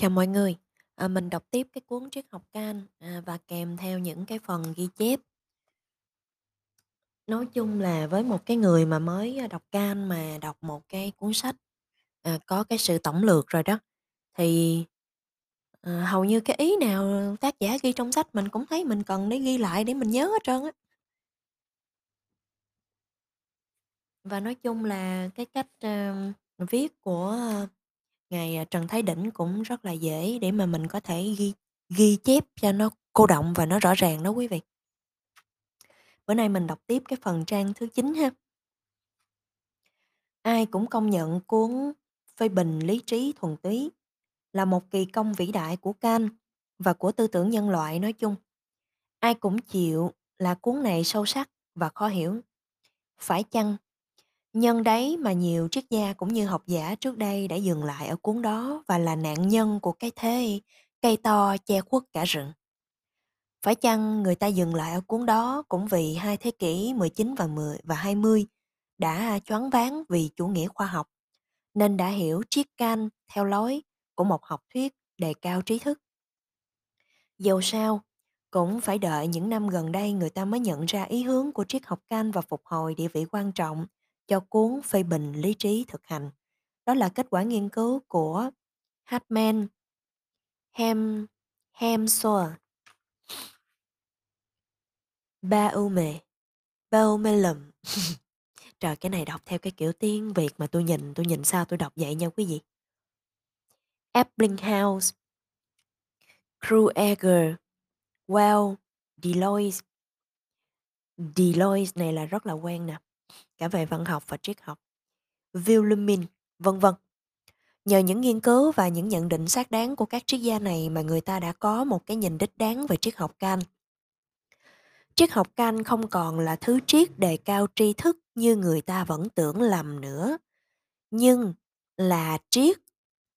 Chào mọi người, à, mình đọc tiếp cái cuốn Triết học Kant à, và kèm theo những cái phần ghi chép. Nói chung là với một cái người mà mới à, đọc Kant mà đọc một cái cuốn sách à, có cái sự tổng lược rồi đó, thì à, hầu như cái ý nào tác giả ghi trong sách mình cũng thấy mình cần để ghi lại để mình nhớ hết trơn á. Và nói chung là cái cách à, viết của ngài à, Trần Thái Đỉnh cũng rất là dễ để mà mình có thể ghi ghi chép cho nó cô đọng và nó rõ ràng đó quý vị. Bữa nay mình đọc tiếp cái phần trang thứ 9 ha. Ai cũng công nhận cuốn Phê bình lý trí thuần túy là một kỳ công vĩ đại của Kant và của tư tưởng nhân loại nói chung. Ai cũng chịu là cuốn này sâu sắc và khó hiểu. Phải chăng nhân đấy mà nhiều triết gia cũng như học giả trước đây đã dừng lại ở cuốn đó và là nạn nhân của cái thế cây to che khuất cả rừng. Phải chăng người ta dừng lại ở cuốn đó cũng vì hai thế kỷ 19 và 10 và 20 đã choáng váng vì chủ nghĩa khoa học, nên đã hiểu triết can theo lối của một học thuyết đề cao trí thức. Dầu sao, cũng phải đợi những năm gần đây người ta mới nhận ra ý hướng của triết học can và phục hồi địa vị quan trọng cho cuốn phê bình lý trí thực hành. Đó là kết quả nghiên cứu của Hartman Hem Hemsworth Baume, Baumelum. Trời, cái này đọc theo cái kiểu tiếng Việt mà tôi nhìn tôi nhìn sao tôi đọc vậy nha quý vị. Ebbinghaus, Krueger, Well, Deloitte. Deloitte này là rất là quen nè, cả về văn học và triết học. Wilhelmin, vân vân. Nhờ những nghiên cứu và những nhận định xác đáng của các triết gia này mà người ta đã có một cái nhìn đích đáng về triết học Kant. Triết học Kant không còn là thứ triết đề cao tri thức như người ta vẫn tưởng lầm nữa, nhưng là triết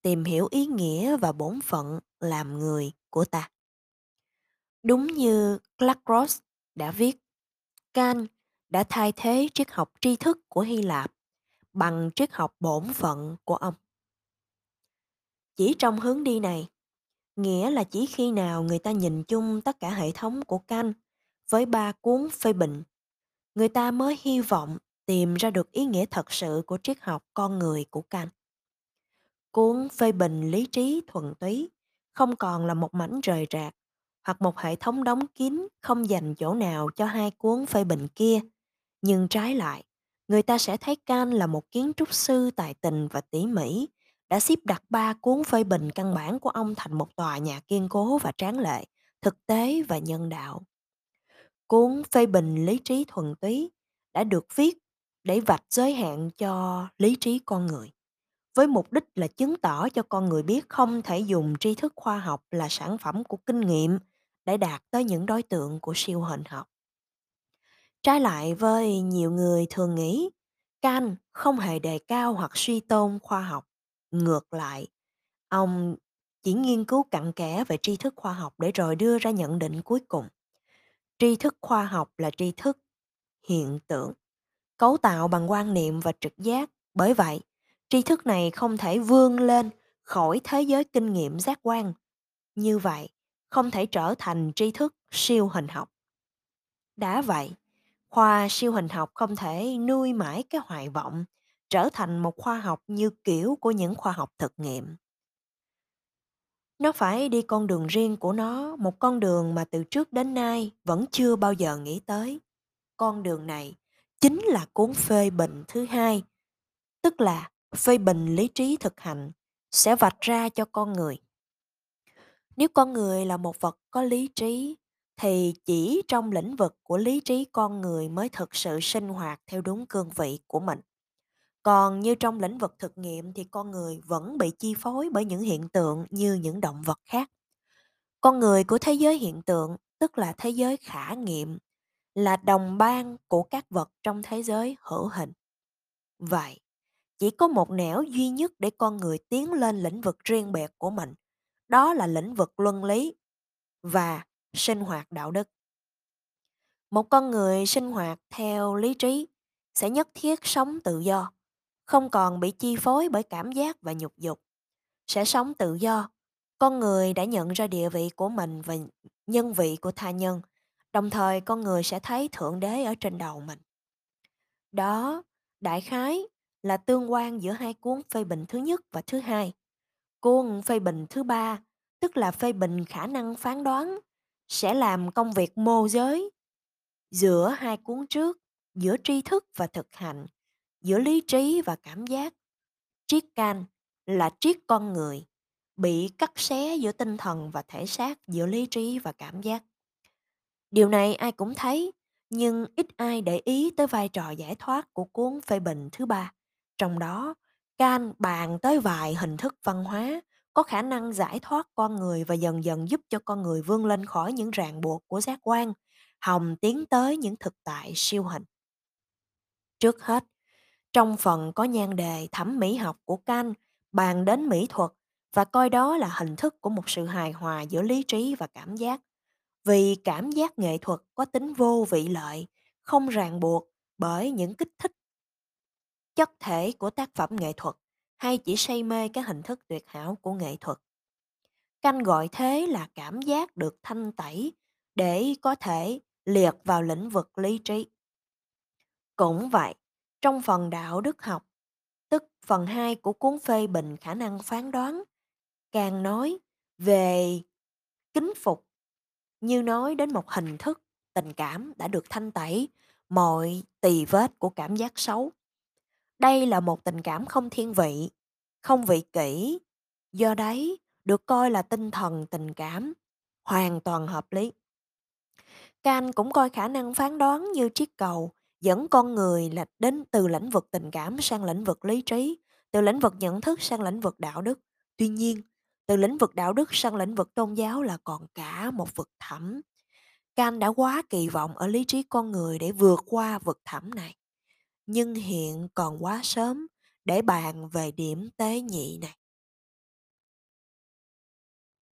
tìm hiểu ý nghĩa và bổn phận làm người của ta. Đúng như Clark Ross đã viết, Kant đã thay thế triết học tri thức của Hy Lạp bằng triết học bổn phận của ông. Chỉ trong hướng đi này, nghĩa là chỉ khi nào người ta nhìn chung tất cả hệ thống của Kant với ba cuốn phê bình, người ta mới hy vọng tìm ra được ý nghĩa thật sự của triết học con người của Kant. Cuốn phê bình lý trí thuần túy không còn là một mảnh rời rạc hoặc một hệ thống đóng kín không dành chỗ nào cho hai cuốn phê bình kia. Nhưng trái lại, người ta sẽ thấy can là một kiến trúc sư tài tình và tỉ mỉ, đã xếp đặt ba cuốn phê bình căn bản của ông thành một tòa nhà kiên cố và tráng lệ, thực tế và nhân đạo. Cuốn phê bình lý trí thuần túy đã được viết để vạch giới hạn cho lý trí con người với mục đích là chứng tỏ cho con người biết không thể dùng tri thức khoa học là sản phẩm của kinh nghiệm để đạt tới những đối tượng của siêu hình học. Trái lại với nhiều người thường nghĩ, Kant không hề đề cao hoặc suy tôn khoa học. Ngược lại, ông chỉ nghiên cứu cặn kẽ về tri thức khoa học để rồi đưa ra nhận định cuối cùng. Tri thức khoa học là tri thức hiện tượng, cấu tạo bằng quan niệm và trực giác. Bởi vậy, tri thức này không thể vươn lên khỏi thế giới kinh nghiệm giác quan. Như vậy, không thể trở thành tri thức siêu hình học. Đã vậy, khoa siêu hình học không thể nuôi mãi cái hoài vọng trở thành một khoa học như kiểu của những khoa học thực nghiệm. Nó phải đi con đường riêng của nó, một con đường mà từ trước đến nay vẫn chưa bao giờ nghĩ tới. Con đường này chính là cuốn phê bình thứ hai, tức là phê bình lý trí thực hành sẽ vạch ra cho con người. Nếu con người là một vật có lý trí thì chỉ trong lĩnh vực của lý trí con người mới thực sự sinh hoạt theo đúng cương vị của mình. Còn như trong lĩnh vực thực nghiệm thì con người vẫn bị chi phối bởi những hiện tượng như những động vật khác. Con người của thế giới hiện tượng, tức là thế giới khả nghiệm, là đồng ban của các vật trong thế giới hữu hình. Vậy, chỉ có một nẻo duy nhất để con người tiến lên lĩnh vực riêng biệt của mình, đó là lĩnh vực luân lý và sinh hoạt đạo đức. Một con người sinh hoạt theo lý trí sẽ nhất thiết sống tự do, không còn bị chi phối bởi cảm giác và nhục dục, sẽ sống tự do, Con người đã nhận ra địa vị của mình và nhân vị của tha nhân, đồng thời con người sẽ thấy Thượng Đế ở trên đầu mình. Đó, đại khái là tương quan giữa hai cuốn phê bình thứ nhất và thứ hai. Cuốn phê bình thứ ba, tức là phê bình khả năng phán đoán, sẽ làm công việc mô giới giữa hai cuốn trước, giữa tri thức và thực hành, giữa lý trí và cảm giác. Triết can là triết con người, bị cắt xé giữa tinh thần và thể xác, giữa lý trí và cảm giác. Điều này ai cũng thấy, nhưng ít ai để ý tới vai trò giải thoát của cuốn phê bình thứ ba. Trong đó, Can bàn tới vài hình thức văn hóa có khả năng giải thoát con người và dần dần giúp cho con người vươn lên khỏi những ràng buộc của giác quan, hồng tiến tới những thực tại siêu hình. Trước hết, trong phần có nhan đề thẩm mỹ học của Kant bàn đến mỹ thuật và coi đó là hình thức của một sự hài hòa giữa lý trí và cảm giác. Vì cảm giác nghệ thuật có tính vô vị lợi, không ràng buộc bởi những kích thích chất thể của tác phẩm nghệ thuật hay chỉ say mê các hình thức tuyệt hảo của nghệ thuật. Canh gọi thế là cảm giác được thanh tẩy để có thể liệt vào lĩnh vực lý trí. Cũng vậy, trong phần đạo đức học, tức phần 2 của cuốn phê bình khả năng phán đoán, càng nói về kính phục như nói đến một hình thức tình cảm đã được thanh tẩy mọi tỳ vết của cảm giác xấu. Đây là một tình cảm không thiên vị, không vị kỷ, do đấy được coi là tinh thần tình cảm, hoàn toàn hợp lý. Can cũng coi khả năng phán đoán như chiếc cầu dẫn con người là đến từ lĩnh vực tình cảm sang lĩnh vực lý trí, từ lĩnh vực nhận thức sang lĩnh vực đạo đức. Tuy nhiên, từ lĩnh vực đạo đức sang lĩnh vực tôn giáo là còn cả một vực thẳm. Can đã quá kỳ vọng ở lý trí con người để vượt qua vực thẳm này. Nhưng hiện còn quá sớm để bàn về điểm tế nhị này.